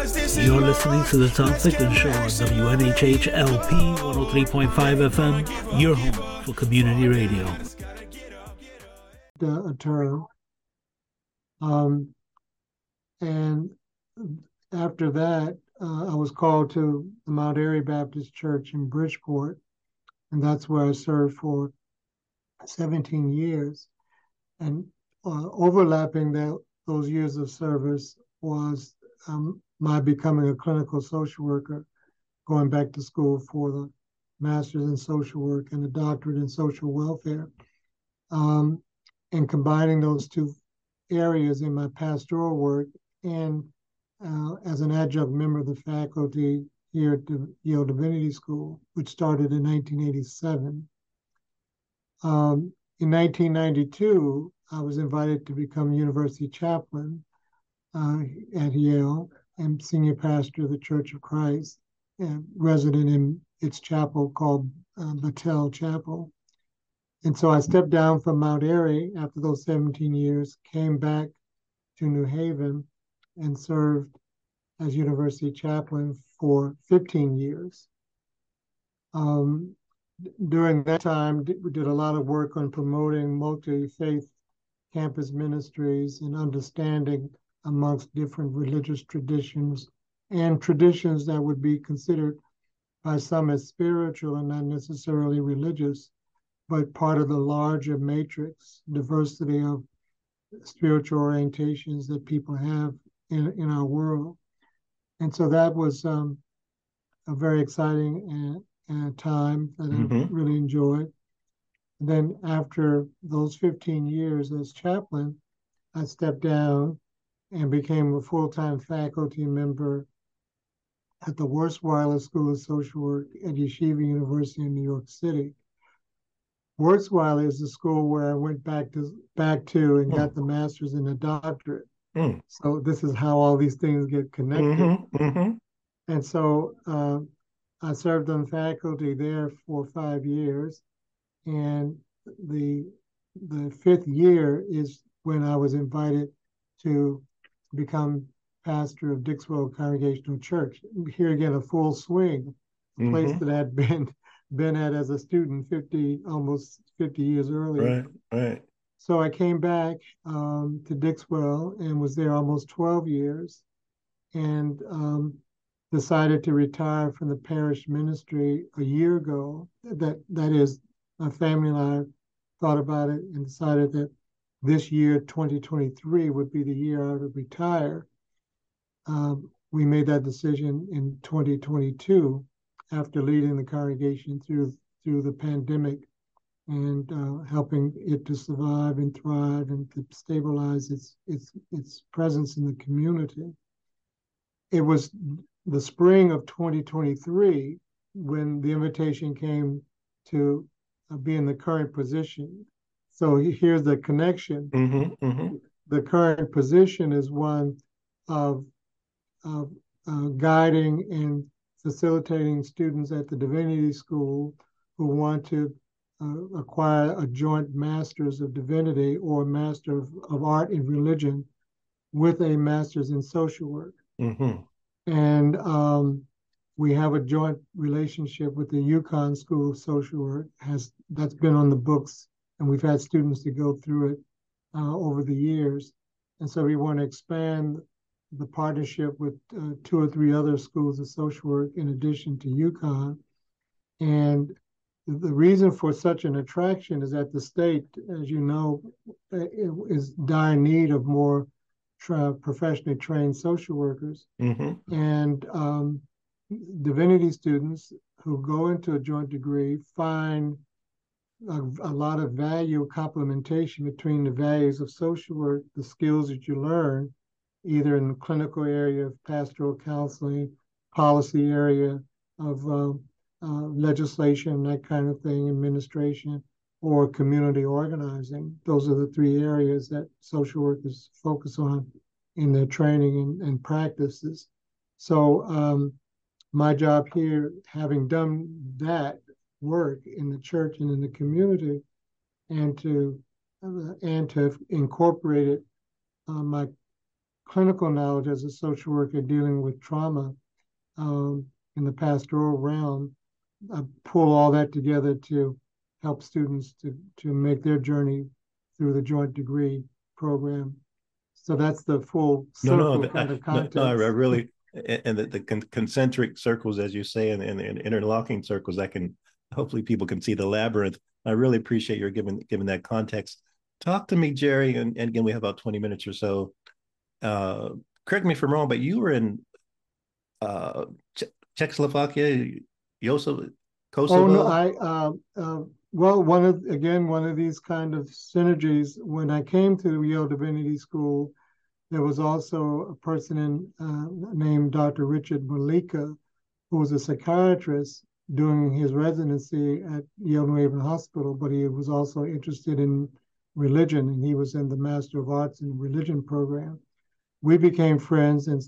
You're listening to the Tom Ficklin Show on WNHH LP 103.5 FM, your home for community radio. A term. Um, and after that, uh, I was called to the Mount Airy Baptist Church in Bridgeport, and that's where I served for 17 years. And uh, overlapping that those years of service was um, my becoming a clinical social worker, going back to school for the master's in social work and a doctorate in social welfare, um, and combining those two areas in my pastoral work and uh, as an adjunct member of the faculty here at the Yale Divinity School, which started in 1987. Um, in 1992, I was invited to become university chaplain uh, at Yale and senior pastor of the Church of Christ, and resident in its chapel called uh, Battell Chapel. And so I stepped down from Mount Airy after those 17 years, came back to New Haven, and served as university chaplain for 15 years. Um, during that time, we did a lot of work on promoting multi faith campus ministries and understanding amongst different religious traditions and traditions that would be considered by some as spiritual and not necessarily religious, but part of the larger matrix, diversity of spiritual orientations that people have in, in our world. And so that was um, a very exciting uh, uh, time that mm-hmm. I really enjoyed. And then after those 15 years as chaplain, I stepped down and became a full-time faculty member at the Wurzweiler School of Social Work at Yeshiva University in New York City. Wurzweiler is the school where I went back to back to and mm. got the master's and the doctorate. Mm. So this is how all these things get connected. Mm-hmm, mm-hmm. And so uh, I served on faculty there for five years, and the the fifth year is when I was invited to become pastor of Dixwell Congregational Church. Here again, a full swing, a mm-hmm. place that had been been at as a student 50 almost 50 years earlier. Right, right. So I came back um, to Dixwell and was there almost 12 years, and um, decided to retire from the parish ministry a year ago. That that is, my family and I thought about it and decided that this year, 2023, would be the year I would retire. Um, we made that decision in 2022 after leading the congregation through through the pandemic and uh, helping it to survive and thrive and to stabilize its its its presence in the community. It was the spring of 2023 when the invitation came to uh, be in the current position so here's the connection. Mm-hmm, mm-hmm. The current position is one of, of uh, guiding and facilitating students at the Divinity School who want to uh, acquire a joint Master's of Divinity or Master of, of Art in Religion with a Master's in Social Work. Mm-hmm. And um, we have a joint relationship with the UConn School of Social Work. Has that's been on the books and we've had students to go through it uh, over the years. And so we want to expand the partnership with uh, two or three other schools of social work in addition to UConn. And the reason for such an attraction is that the state, as you know, is dire need of more tra- professionally trained social workers. Mm-hmm. And um, divinity students who go into a joint degree find a, a, lot of value complementation between the values of social work, the skills that you learn, either in the clinical area of pastoral counseling policy area of uh, uh, legislation, that kind of thing, administration, or community organizing. Those are the three areas that social workers focus on in their training and, and practices. So um, my job here, having done that work in the church and in the community, and to and to incorporate it, uh, my clinical knowledge as a social worker dealing with trauma um, in the pastoral realm, I pull all that together to help students to to make their journey through the joint degree program. So that's the full circle no, no, kind of context. No, no, I really and the, the concentric circles, as you say, and, and, and, interlocking circles, I can hopefully people can see the labyrinth. I really appreciate your giving giving that context. Talk to me, Jerry, and, and again, we have about 20 minutes or so. Uh, correct me if I'm wrong, but you were in uh, Czechoslovakia, Kosovo. Oh no, I uh, uh, well, one of again one of these kind of synergies. When I came to Yale Divinity School, there was also a person in, uh, named Dr. Richard Mollica, who was a psychiatrist doing his residency at Yale New Haven Hospital, but he was also interested in religion, and he was in the Master of Arts in Religion program. We became friends and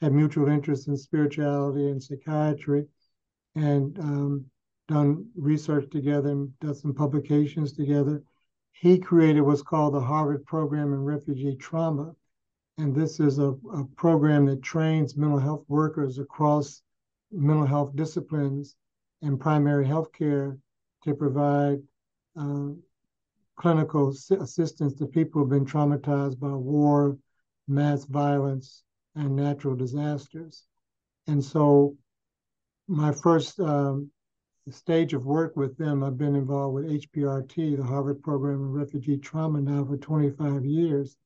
had mutual interests in spirituality and psychiatry, and um, done research together and done some publications together. He created what's called the Harvard Program in Refugee Trauma, and this is a, a program that trains mental health workers across mental health disciplines and primary health care to provide uh, clinical assistance to people who've been traumatized by war, mass violence, and natural disasters. And so, my first um, stage of work with them, I've been involved with HPRT, the Harvard Program of Refugee Trauma, now for 25 years.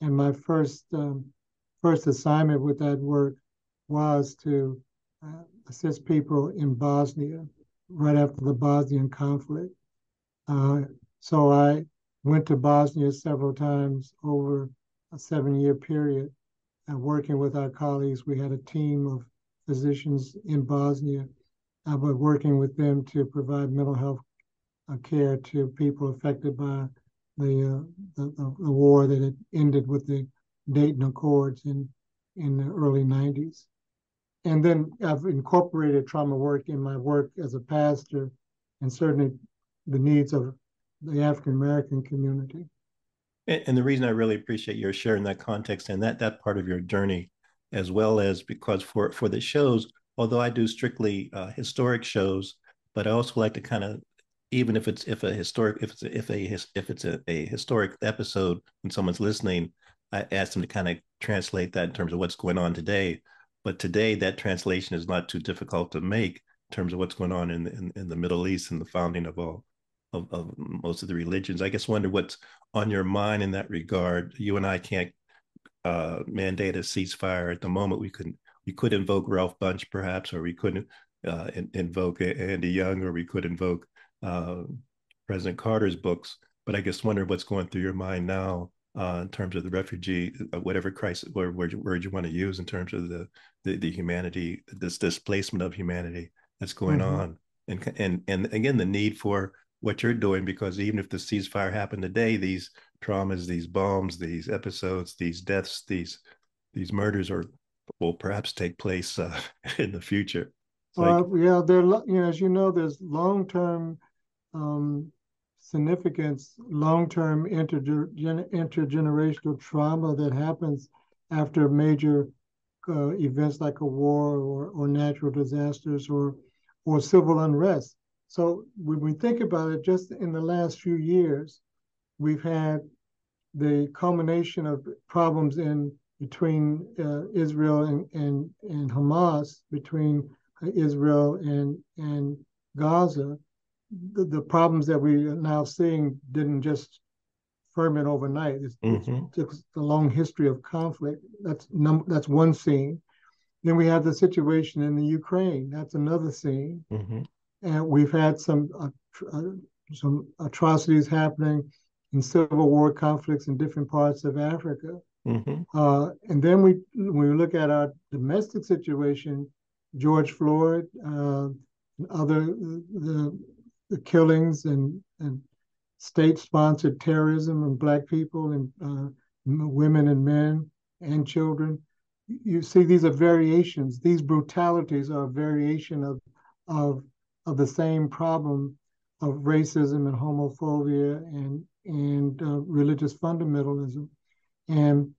And my first um, first assignment with that work was to uh, assist people in Bosnia right after the Bosnian conflict. Uh, so I went to Bosnia several times over a seven-year period, And working with our colleagues. We had a team of physicians in Bosnia, I was working with them to provide mental health uh, care to people affected by the, uh, the, the war that had ended with the Dayton Accords in in the early 90s. And then I've incorporated trauma work in my work as a pastor and certainly the needs of the African American community. And, the reason I really appreciate your sharing that context and that that part of your journey, as well as because for for the shows, although I do strictly uh, historic shows, but I also like to kind of even if it's if a historic if it's a, if a if it's a, a historic episode when someone's listening i ask them to kind of translate that in terms of what's going on today but today that translation is not too difficult to make in terms of what's going on in in, in the middle east and the founding of all of, of most of the religions. I guess wonder what's on your mind in that regard. You and i can't uh, mandate a ceasefire at the moment. We could we could invoke ralph Bunche perhaps or we couldn't uh, in, invoke andy young or we could invoke uh, President Carter's books, but I just wonder what's going through your mind now uh, in terms of the refugee, uh, whatever crisis, word, word, you want to use in terms of the, the, the humanity, this displacement of humanity that's going mm-hmm. on, and and and again the need for what you're doing because even if the ceasefire happened today, these traumas, these bombs, these episodes, these deaths, these these murders are will perhaps take place uh, in the future. Well, like, yeah, there. You know, as you know, there's long term um, significance, long-term interger- intergenerational trauma that happens after major uh, events like a war or, or natural disasters or or civil unrest. So when we think about it, just in the last few years, we've had the culmination of problems in between uh, Israel and, and, and Hamas, between Israel and and Gaza, the, the problems that we are now seeing didn't just ferment overnight. It's, mm-hmm. it's a long history of conflict. That's num- that's one scene. Then we have the situation in the Ukraine. That's another scene. Mm-hmm. And we've had some uh, uh, some atrocities happening in civil war conflicts in different parts of Africa. Mm-hmm. Uh, and then we when we look at our domestic situation, George Floyd, uh, other the, the killings and, and state-sponsored terrorism of black people and uh, women and men and children. You see, these are variations. These brutalities are a variation of of of the same problem of racism and homophobia and and uh, religious fundamentalism. And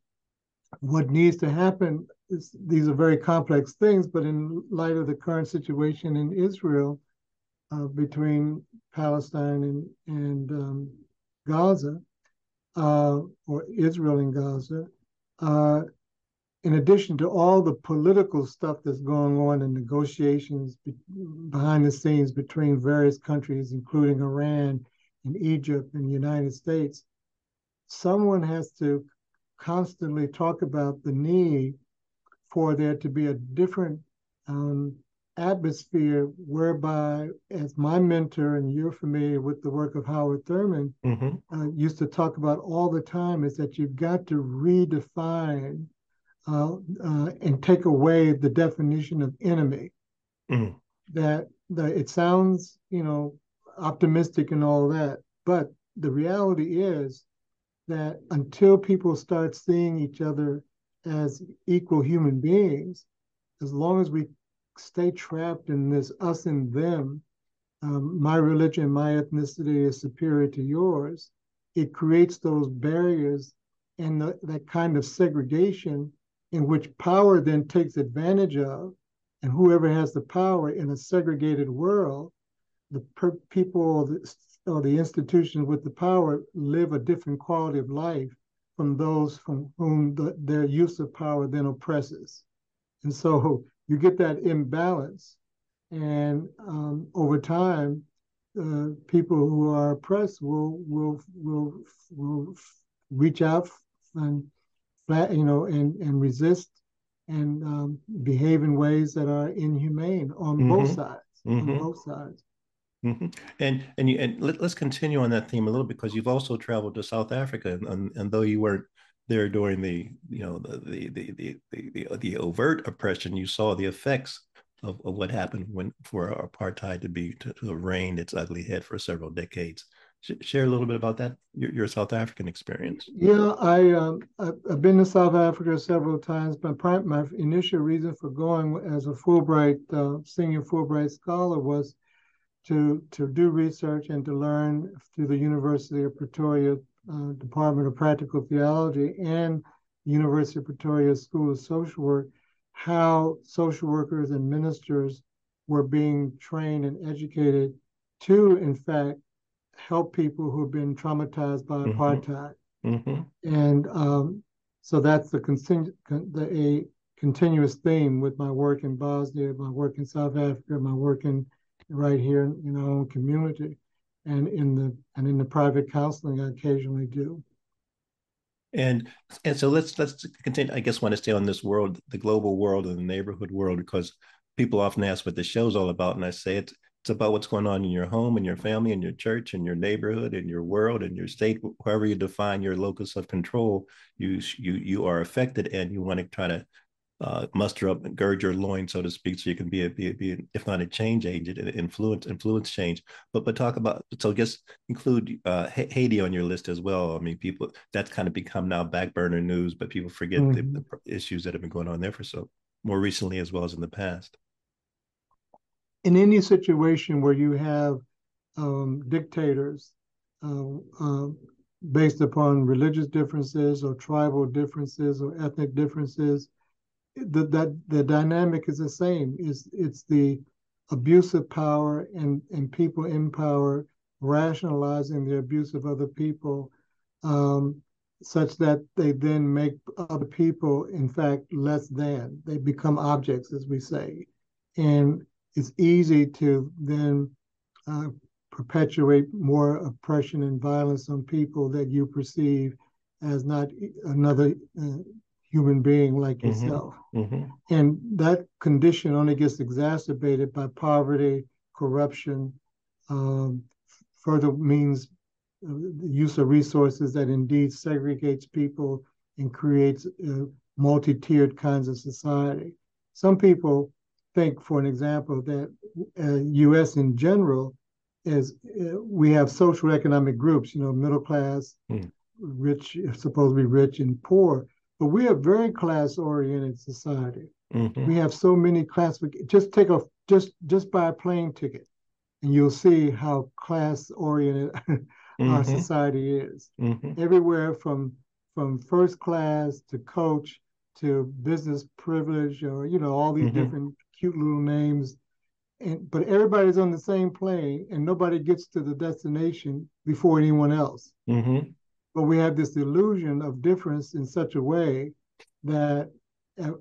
what needs to happen is these are very complex things, but in light of the current situation in Israel uh, between Palestine and and um, Gaza, uh, or Israel and Gaza, uh, in addition to all the political stuff that's going on in negotiations be- behind the scenes between various countries, including Iran and Egypt and the United States, someone has to constantly talk about the need for there to be a different um, atmosphere whereby, as my mentor, and you're familiar with the work of Howard Thurman, mm-hmm. uh, used to talk about all the time, is that you've got to redefine uh, uh, and take away the definition of enemy. Mm. That, that it sounds, you know, optimistic and all that, but the reality is that until people start seeing each other as equal human beings, as long as we stay trapped in this us and them, um, my religion, my ethnicity is superior to yours, it creates those barriers and the, that kind of segregation in which power then takes advantage of, and whoever has the power in a segregated world, the per- people or the, or the institutions with the power live a different quality of life from those from whom the, their use of power then oppresses. And so you get that imbalance. And um, over time, uh, people who are oppressed will will will will reach out and flat, you know, and and resist and um, behave in ways that are inhumane on mm-hmm. both sides. Mm-hmm. On both sides. Mm-hmm. And and you and let, us continue on that theme a little because you've also traveled to South Africa, and, and, and though you weren't there during the you know the the the the the, the, overt oppression, you saw the effects of, of what happened when for apartheid to be to, to have reigned its ugly head for several decades share a little bit about that your, your South African experience. Yeah, I um, I've been to South Africa several times. My prime, my initial reason for going as a Fulbright uh, senior Fulbright scholar was to to do research and to learn through the University of Pretoria uh, Department of Practical Theology and University of Pretoria School of Social Work how social workers and ministers were being trained and educated to, in fact, help people who've been traumatized by mm-hmm. apartheid. Mm-hmm. And um, so that's the, con- the a continuous theme with my work in Bosnia, my work in South Africa, my work in right here in our own community, and in the and in the private counseling I occasionally do. And and so let's let's continue. I guess want to stay on this world, the global world and the neighborhood world, because people often ask what the show's all about, and I say it's it's about what's going on in your home and your family and your church and your neighborhood and your world and your state, wherever you define your locus of control, you you you are affected and you want to try to uh, muster up and gird your loins, so to speak, so you can be a, be, a, be if not a change agent, influence influence change. But but talk about so just include uh, Haiti on your list as well. I mean, people that's kind of become now back burner news, but people forget mm-hmm. the, the issues that have been going on there for so more recently as well as in the past in any situation where you have um, dictators uh, uh, based upon religious differences or tribal differences or ethnic differences, the, that the dynamic is the same. It's, it's the abuse of power and, and people in power rationalizing the abuse of other people um, such that they then make other people, in fact, less than. They become objects, as we say. And it's easy to then uh, perpetuate more oppression and violence on people that you perceive as not another uh, human being like mm-hmm. yourself. Mm-hmm. And that condition only gets exacerbated by poverty, corruption, um, further means uh, the use of resources that indeed segregates people and creates uh, multi-tiered kinds of society. Some people think, for an example, that uh, U.S. in general is uh, we have social economic groups, you know, middle class, mm. rich, supposed to be rich and poor, but we are a very class oriented society. Mm-hmm. We have so many classifications. Just take a just just buy a plane ticket, and you'll see how class oriented mm-hmm. our society is. Mm-hmm. Everywhere from from first class to coach to business privilege, or you know all these mm-hmm. different cute little names. And, but everybody's on the same plane, and nobody gets to the destination before anyone else. But we have this illusion of difference in such a way that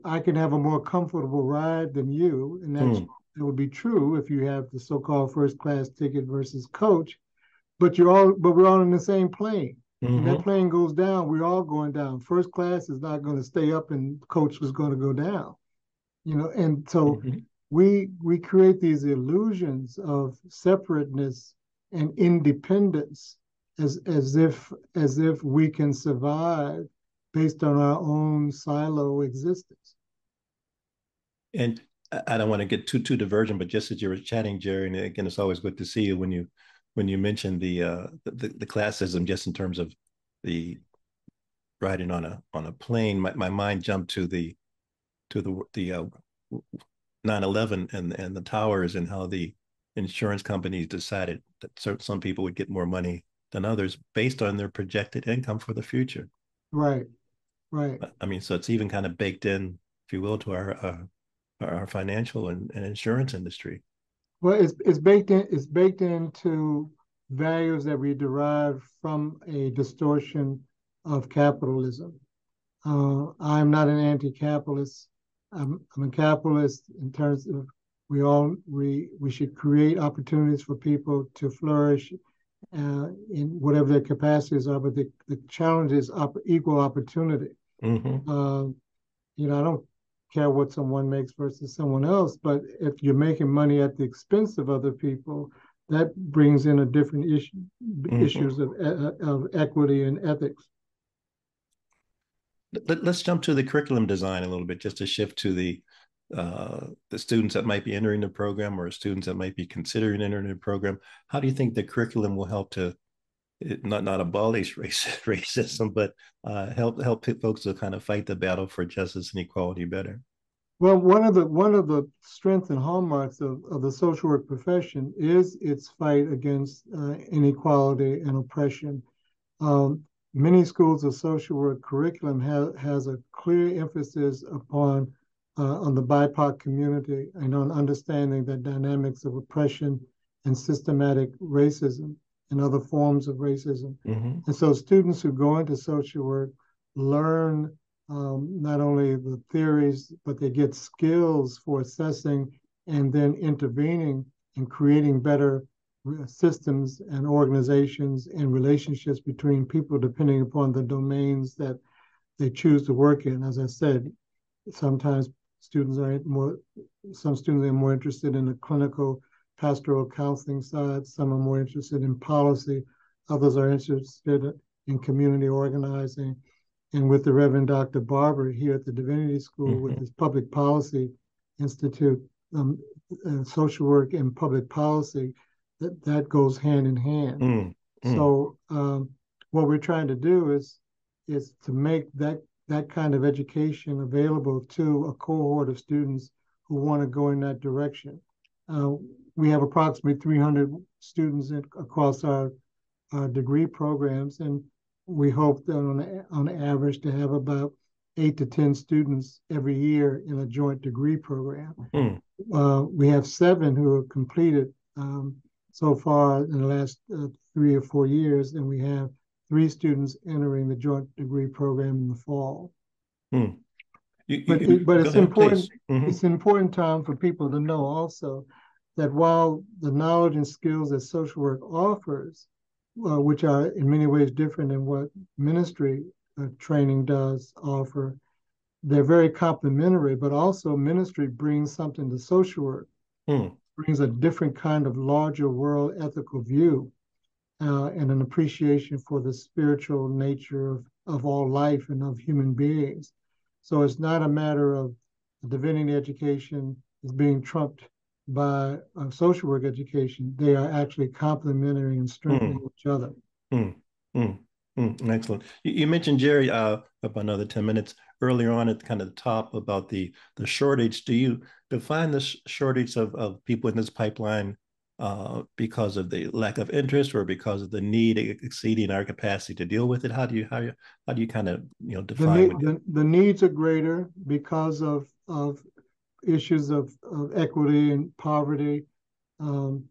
I can have a more comfortable ride than you, and that's mm. it would be true if you have the so-called first class ticket versus coach. But you're all, but we're all in the same plane. Mm-hmm. that plane goes down, we're all going down. First class is not going to stay up, and coach was going to go down. You know, and so mm-hmm. we we create these illusions of separateness and independence as as if as if we can survive based on our own silo existence. And I don't want to get too too divergent, but just as you were chatting, Jerry, and again, it's always good to see you when you when you mentioned the uh, the, the classism, just in terms of the riding on a on a plane. My, my mind jumped to the to the the uh, 9/11 and and the towers and how the insurance companies decided that certain, some people would get more money than others based on their projected income for the future. Right. Right. I mean, so it's even kind of baked in, if you will, to our uh, our financial and, and insurance industry. Well, it's it's baked in. It's baked into values that we derive from a distortion of capitalism. Uh, I'm not an anti-capitalist. I'm, I'm a capitalist in terms of we all we we should create opportunities for people to flourish uh, in whatever their capacities are. But the, the challenge is op- equal opportunity. Mm-hmm. Uh, you know, I don't care what someone makes versus someone else, but if you're making money at the expense of other people, that brings in a different issue, mm-hmm. issues of, of equity and ethics. Let, us jump to the curriculum design a little bit, just to shift to the uh, the students that might be entering the program or students that might be considering entering the program. How do you think the curriculum will help to not not abolish race, racism, but uh, help help folks to kind of fight the battle for justice and equality better. Well, one of the one of the strengths and hallmarks of, of the social work profession is its fight against uh, inequality and oppression. Um, many schools of social work curriculum ha- has a clear emphasis upon uh, on the BIPOC community and on understanding the dynamics of oppression and systematic racism and other forms of racism. Mm-hmm. And so students who go into social work learn um, not only the theories, but they get skills for assessing and then intervening and creating better systems and organizations and relationships between people depending upon the domains that they choose to work in. As I said, sometimes students are more, some students are more interested in the clinical pastoral counseling side. Some are more interested in policy. Others are interested in community organizing. And with the Reverend Dr. Barber here at the Divinity School mm-hmm. with his Public Policy Institute, um, uh, social work and public policy, that, that goes hand in hand. Mm-hmm. So um, what we're trying to do is is to make that that kind of education available to a cohort of students who want to go in that direction. Uh, we have approximately 300 students in, across our, our, degree programs, and we hope that on, on average to have about eight to 10 students every year in a joint degree program. Mm. Uh, we have seven who have completed um, so far in the last uh, three or four years, and we have three students entering the joint degree program in the fall. Mm. You, but, you, but it's ahead, important. Mm-hmm. It's important, Tom, for people to know also that while the knowledge and skills that social work offers, uh, which are in many ways different than what ministry uh, training does offer, they're very complementary, but also ministry brings something to social work, hmm. brings a different kind of larger world ethical view uh, and an appreciation for the spiritual nature of, of all life and of human beings. So it's not a matter of divinity education is being trumped by uh, social work education. They are actually complementary and strengthening mm. each other. Mm. Mm. excellent. You, you, mentioned Jerry uh, about another ten minutes earlier on at kind of the top about the the shortage. Do you define the sh- shortage of of people in this pipeline uh, because of the lack of interest or because of the need exceeding our capacity to deal with it? How do you how you how do you kind of you know define the, the, the needs are greater because of of issues of, of equity and poverty. Um,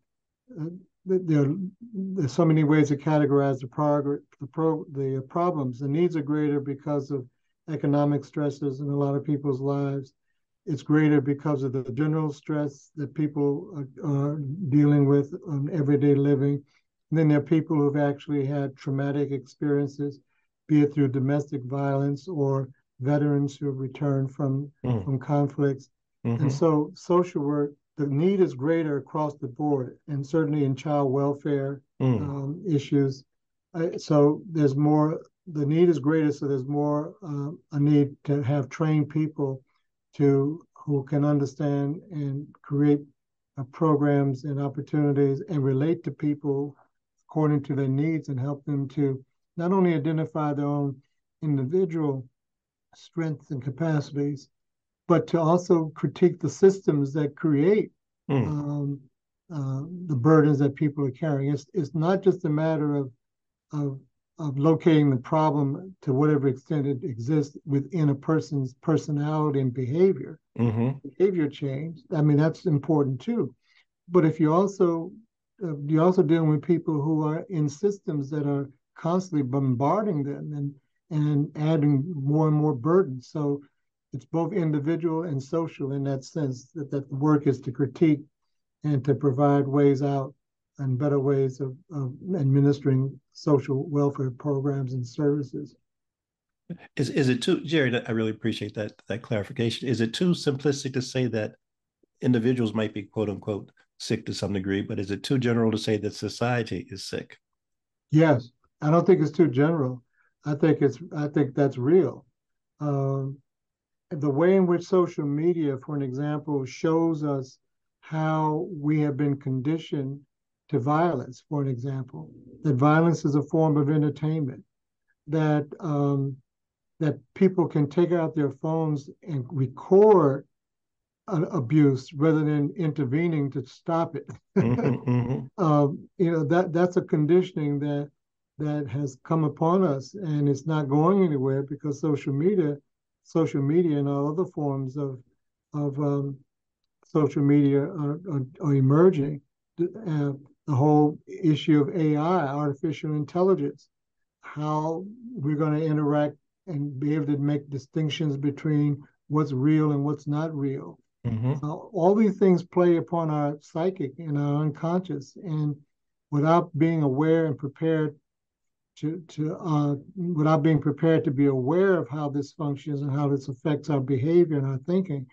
uh, there, there's so many ways to categorize the prog- the, pro- the problems. The needs are greater because of economic stresses in a lot of people's lives it's greater because of the general stress that people are, are dealing with on everyday living. And then there are people who've actually had traumatic experiences, be it through domestic violence or veterans who have returned from, mm. from conflicts. Mm-hmm. And so social work, the need is greater across the board, and certainly in child welfare mm. um, issues. Uh, so there's more, the need is greater, so there's more uh, a need to have trained people to who can understand and create uh, programs and opportunities and relate to people according to their needs and help them to not only identify their own individual strengths and capacities, but to also critique the systems that create mm. um, uh, the burdens that people are carrying. It's, it's not just a matter of, of of locating the problem to whatever extent it exists within a person's personality and behavior, mm-hmm. behavior change. I mean, that's important too. But if you also uh, you're also dealing with people who are in systems that are constantly bombarding them and and adding more and more burden. So it's both individual and social in that sense that, that the work is to critique and to provide ways out and better ways of, of administering social welfare programs and services. Is is it too, Jerry? I really appreciate that that clarification. Is it too simplistic to say that individuals might be quote unquote sick to some degree, but is it too general to say that society is sick? Yes, I don't think it's too general. I think it's I think that's real. Um, the way in which social media, for an example, shows us how we have been conditioned to violence, for an example, that violence is a form of entertainment, that um, that people can take out their phones and record an abuse rather than intervening to stop it. mm-hmm, mm-hmm. Um, you know that that's a conditioning that that has come upon us, and it's not going anywhere because social media, social media, and all other forms of of um, social media are, are, are emerging. Uh, the whole issue of AI, artificial intelligence, how we're going to interact and be able to make distinctions between what's real and what's not real. Mm-hmm. Uh, all these things play upon our psychic and our unconscious, and without being aware and prepared to to uh, without being prepared to be aware of how this functions and how this affects our behavior and our thinking,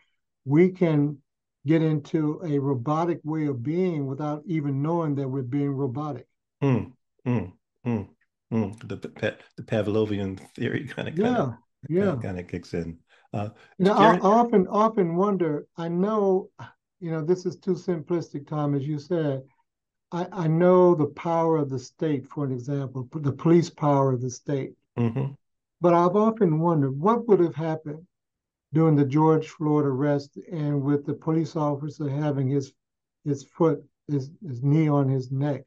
we can get into a robotic way of being without even knowing that we're being robotic. Mm, mm, mm. The, the, Pavlovian theory kind of yeah, yeah. kind of kicks in. Uh, know, I, I often often wonder. I know, you know, this is too simplistic, Tom, as you said. I, I know the power of the state, for an example, the police power of the state. Mm-hmm. But I've often wondered what would have happened during the George Floyd arrest and with the police officer having his his foot, his, his knee on his neck.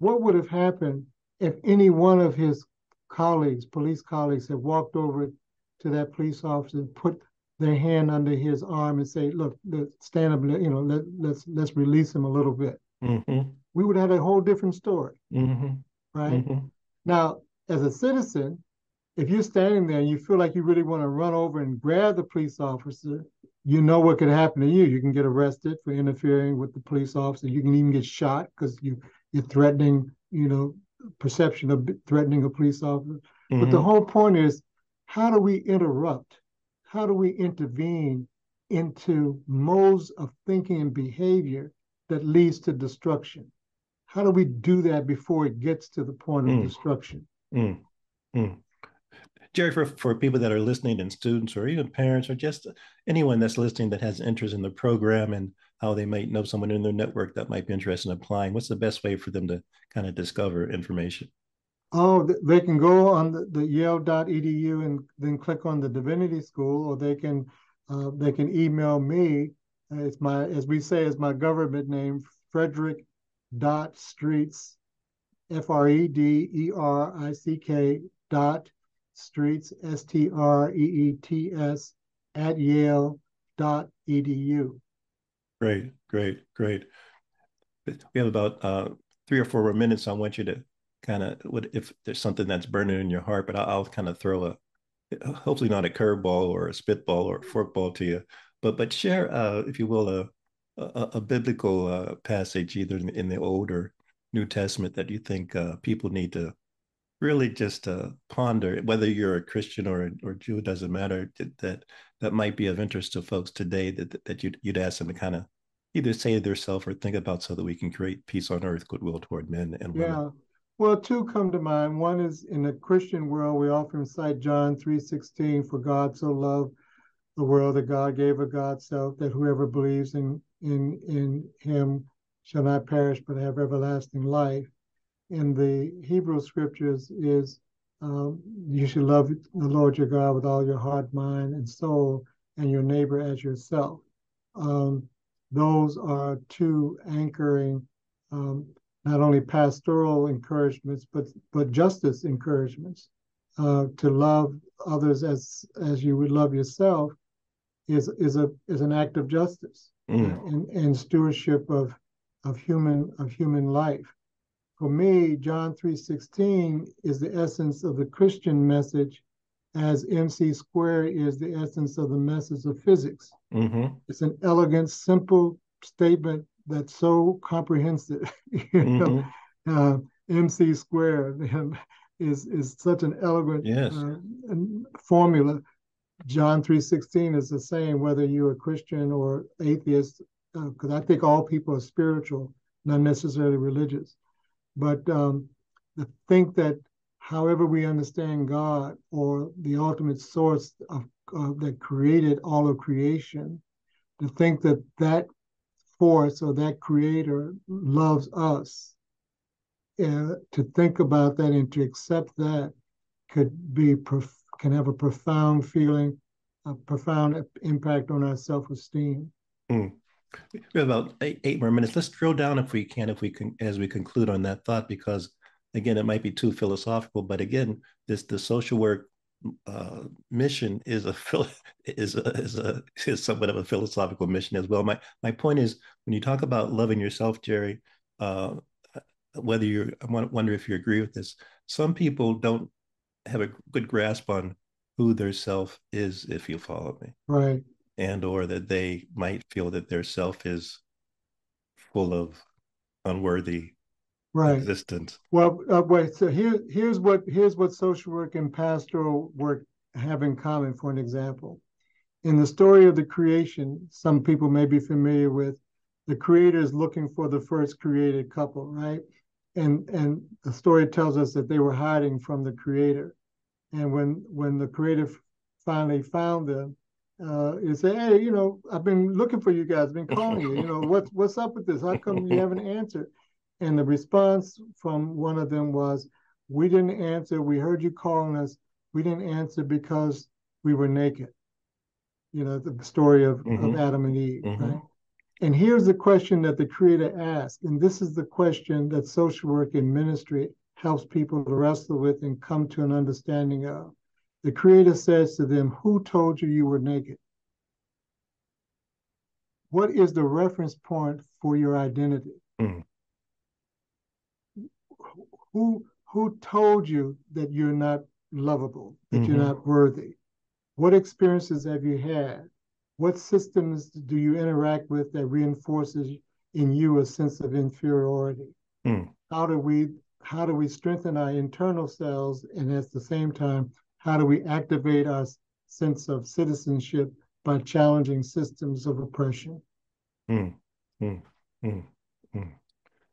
What would have happened if any one of his colleagues, police colleagues, had walked over to that police officer and put their hand under his arm and say, "Look, stand up. You know, let let's let's release him a little bit." Mm-hmm. We would have had a whole different story, mm-hmm. right? Mm-hmm. Now, as a citizen, if you're standing there and you feel like you really want to run over and grab the police officer, you know what could happen to you. You can get arrested for interfering with the police officer. You can even get shot because you you're threatening, you know, perception of threatening a police officer. Mm-hmm. But the mm-hmm. whole point is, how do we interrupt? How do we intervene into modes of thinking and behavior that leads to destruction? How do we do that before it gets to the point of mm. destruction? Mm. Mm. Jerry, for, for people that are listening and students or even parents or just anyone that's listening that has interest in the program and how they might know someone in their network that might be interested in applying, what's the best way for them to kind of discover information? Oh, they can go on the, the yale.edu and then click on the Divinity School, or they can uh, they can email me. It's my as we say, is my government name, Frederick dot Streets, F R E D E R I C K dot Streets S T R E E T S at Yale dot edu. Great, great, great. We have about uh, three or four more minutes. I want you to kind of if there's something that's burning in your heart, but I'll, I'll kind of throw a hopefully not a curveball or a spitball or a forkball to you, but but share uh, if you will a a, a biblical uh, passage either in, in, the Old or New Testament that you think uh, people need to really just to ponder whether you're a Christian or or Jew doesn't matter that that, might be of interest to folks today that that you'd, you'd ask them to kind of either say to themselves or think about so that we can create peace on earth, goodwill toward men and women. Yeah. Well, two come to mind. One is in the Christian world, we often cite John 3.16, for God so loved the world that God gave a God self that whoever believes in, in, in him shall not perish but have everlasting life. In the Hebrew scriptures is um, you should love the Lord your God with all your heart, mind, and soul, and your neighbor as yourself. Um, those are two anchoring um, not only pastoral encouragements but but justice encouragements uh, to love others as as you would love yourself is is a is an act of justice mm. and, and stewardship of of human of human life. For me, John 3:16 is the essence of the Christian message, as MC square is the essence of the message of physics. Mm-hmm. It's an elegant, simple statement that's so comprehensive. you know, mm-hmm. uh, MC square is is such an elegant yes. uh, formula. John three sixteen is the same whether you're a Christian or atheist, because uh, I think all people are spiritual, not necessarily religious. But um, to think that however we understand God or the ultimate source of, uh, that created all of creation, to think that that force or that creator loves us. And to think about that and to accept that could be prof- can have a profound feeling, a profound impact on our self-esteem. Mm. We have about eight, eight more minutes. Let's drill down if we can, if we can, as we conclude on that thought, because again, it might be too philosophical, but again, this the social work uh, mission is a is a, is a is somewhat of a philosophical mission as well. My my point is when you talk about loving yourself, Jerry, uh, whether you're I wonder if you agree with this. Some people don't have a good grasp on who their self is, if you follow me, right? And or that they might feel that their self is full of unworthy right. existence. Well, uh, wait. So here, here's what here's what social work and pastoral work have in common. For an example, in the story of the creation, some people may be familiar with. The creator is looking for the first created couple, right? And and the story tells us that they were hiding from the creator, and when when the creator finally found them, uh, he said, "Hey, you know, I've been looking for you guys, been calling you. You know, what's what's up with this? How come you haven't answered?" And the response from one of them was, We didn't answer. We heard you calling us. We didn't answer because we were naked. You know, the story of, mm-hmm. of Adam and Eve, mm-hmm. right? And here's the question that the Creator asked. And this is the question that social work and ministry helps people to wrestle with and come to an understanding of. The Creator says to them, Who told you you were naked? What is the reference point for your identity? Mm who who told you that you're not lovable, that mm-hmm. you're not worthy? What experiences have you had? What systems do you interact with that reinforces in you a sense of inferiority? Mm. How do we how do we strengthen our internal selves and at the same time how do we activate our sense of citizenship by challenging systems of oppression? Mm. Mm.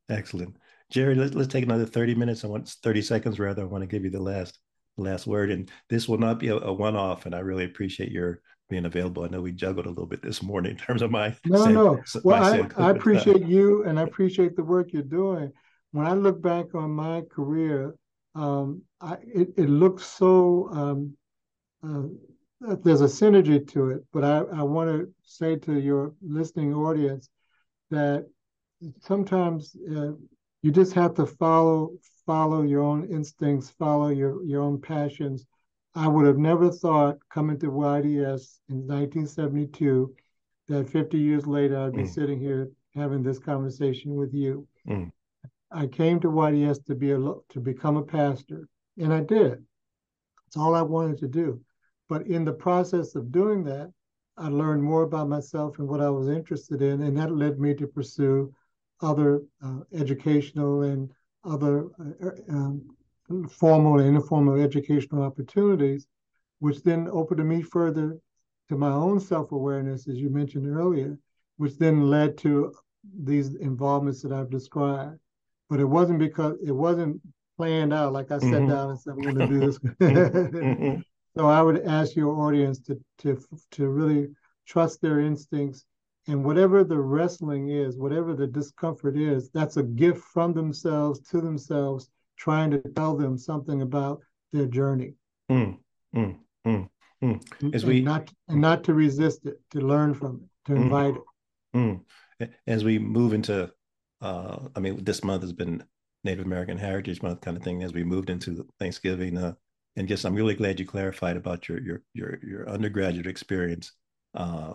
Excellent. Jerry, let's, let's take another 30 minutes. I want 30 seconds rather. I want to give you the last last word. And this will not be a, a one-off. And I really appreciate your being available. I know we juggled a little bit this morning in terms of my no, no. Well, I, I appreciate you, and I appreciate the work you're doing. When I look back on my career, um, I, it, it looks so um, uh, there's a synergy to it. But I, I want to say to your listening audience that sometimes uh, you just have to follow follow your own instincts, follow your your own passions. I would have never thought coming to YDS in 1972 that 50 years later I'd be mm. sitting here having this conversation with you. Mm. I came to YDS to be a to become a pastor, and I did. It's all I wanted to do. But in the process of doing that, I learned more about myself and what I was interested in, and that led me to pursue other uh, educational and other uh, um, formal and informal educational opportunities, which then opened me further to my own self awareness, as you mentioned earlier, which then led to these involvements that I've described. But it wasn't because it wasn't planned out like I sat mm-hmm. down and said, I'm going to do this. mm-hmm. So I would ask your audience to to to really trust their instincts and whatever the wrestling is, whatever the discomfort is, that's a gift from themselves to themselves, trying to tell them something about their journey. Mm, mm, mm, mm. As and we not and not to resist it, to learn from it, to mm. invite it. Mm. As we move into, uh, I mean, this month has been Native American Heritage Month kind of thing. As we moved into Thanksgiving, uh, and just I'm really glad you clarified about your your your your undergraduate experience. Uh,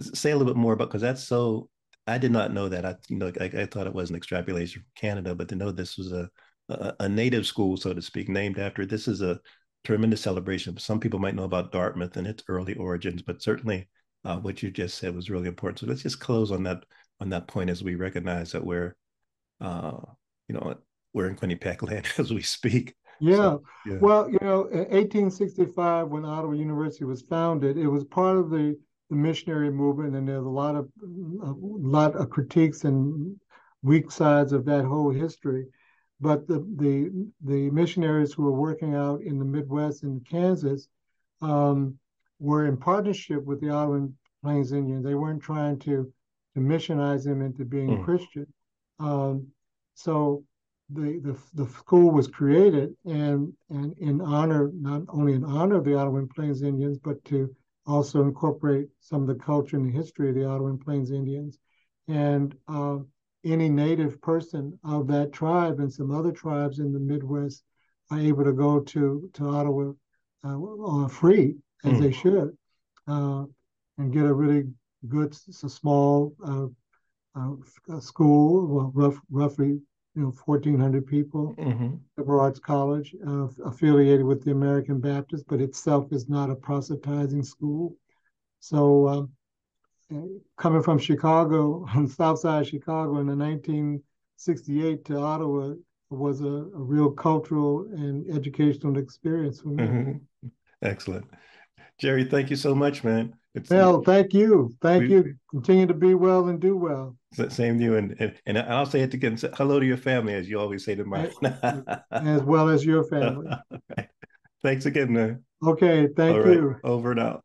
say a little bit more about because that's so I did not know that. I you know I, I, thought it was an extrapolation from Canada, but to know this was a, a, a native school, so to speak, named after this is a tremendous celebration. Some people might know about Dartmouth and its early origins, but certainly uh, what you just said was really important. So let's just close on that on that point as we recognize that we're uh, you know we're in Quinnipiac land as we speak. Yeah. So, yeah. Well, you know, in 1865, when Ottawa University was founded, it was part of the the missionary movement, and there's a lot of a lot of critiques and weak sides of that whole history. But the the the missionaries who were working out in the Midwest and Kansas um, were in partnership with the Ottawa Plains Indians. They weren't trying to to missionize them into being mm. Christian. Um, so the, the the school was created and and in honor not only in honor of the Ottawa and Plains Indians, but to also incorporate some of the culture and the history of the Ottawa and Plains Indians. And uh, any native person of that tribe and some other tribes in the Midwest are able to go to, to Ottawa uh, free, as mm. they should, uh, and get a really good, it's a small uh, uh, school, well, rough, roughly you know 1,400 people. Mm-hmm. Liberal Arts College, uh, affiliated with the American Baptist, but itself is not a proselytizing school. So, uh, coming from Chicago, on the south side of Chicago in the 1968 to Ottawa was a, a real cultural and educational experience for me. Mm-hmm. Excellent. Jerry, thank you so much, man. It's, well, thank you. Thank we, you. Continue to be well and do well. Same to you. And, and, and I'll say it again. Hello to your family, as you always say to mine. as well as your family. Thanks again, man. Okay. Thank you. Over and out.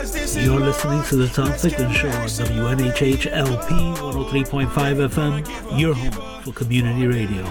You're listening to the Tom Ficklin Show on WNHH LP 103.5 FM, your home for community radio.